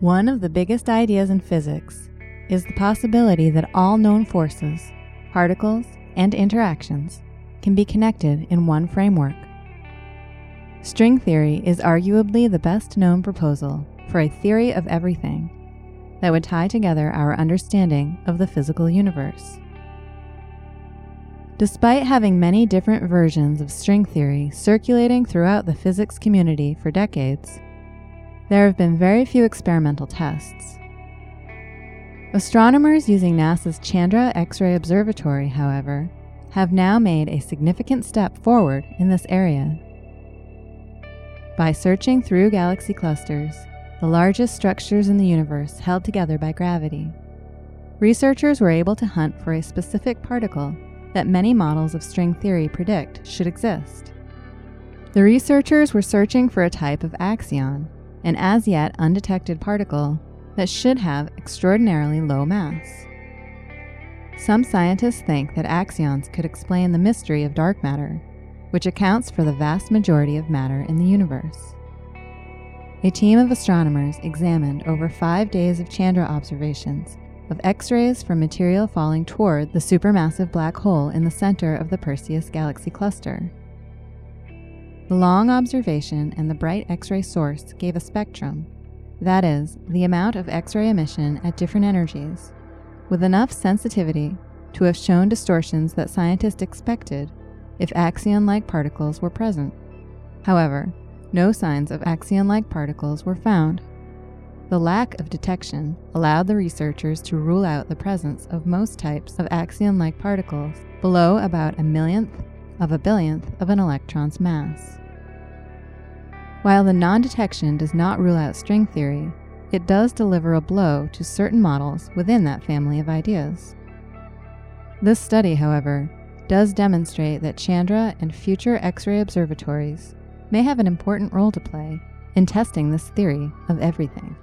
One of the biggest ideas in physics is the possibility that all known forces, particles, and interactions can be connected in one framework. String theory is arguably the best known proposal for a theory of everything that would tie together our understanding of the physical universe. Despite having many different versions of string theory circulating throughout the physics community for decades, there have been very few experimental tests. Astronomers using NASA's Chandra X ray Observatory, however, have now made a significant step forward in this area. By searching through galaxy clusters, the largest structures in the universe held together by gravity, researchers were able to hunt for a specific particle that many models of string theory predict should exist. The researchers were searching for a type of axion, an as yet undetected particle that should have extraordinarily low mass. Some scientists think that axions could explain the mystery of dark matter, which accounts for the vast majority of matter in the universe. A team of astronomers examined over five days of Chandra observations of X rays from material falling toward the supermassive black hole in the center of the Perseus galaxy cluster. The long observation and the bright X ray source gave a spectrum, that is, the amount of X ray emission at different energies, with enough sensitivity to have shown distortions that scientists expected if axion like particles were present. However, no signs of axion like particles were found. The lack of detection allowed the researchers to rule out the presence of most types of axion like particles below about a millionth of a billionth of an electron's mass. While the non detection does not rule out string theory, it does deliver a blow to certain models within that family of ideas. This study, however, does demonstrate that Chandra and future X ray observatories may have an important role to play in testing this theory of everything.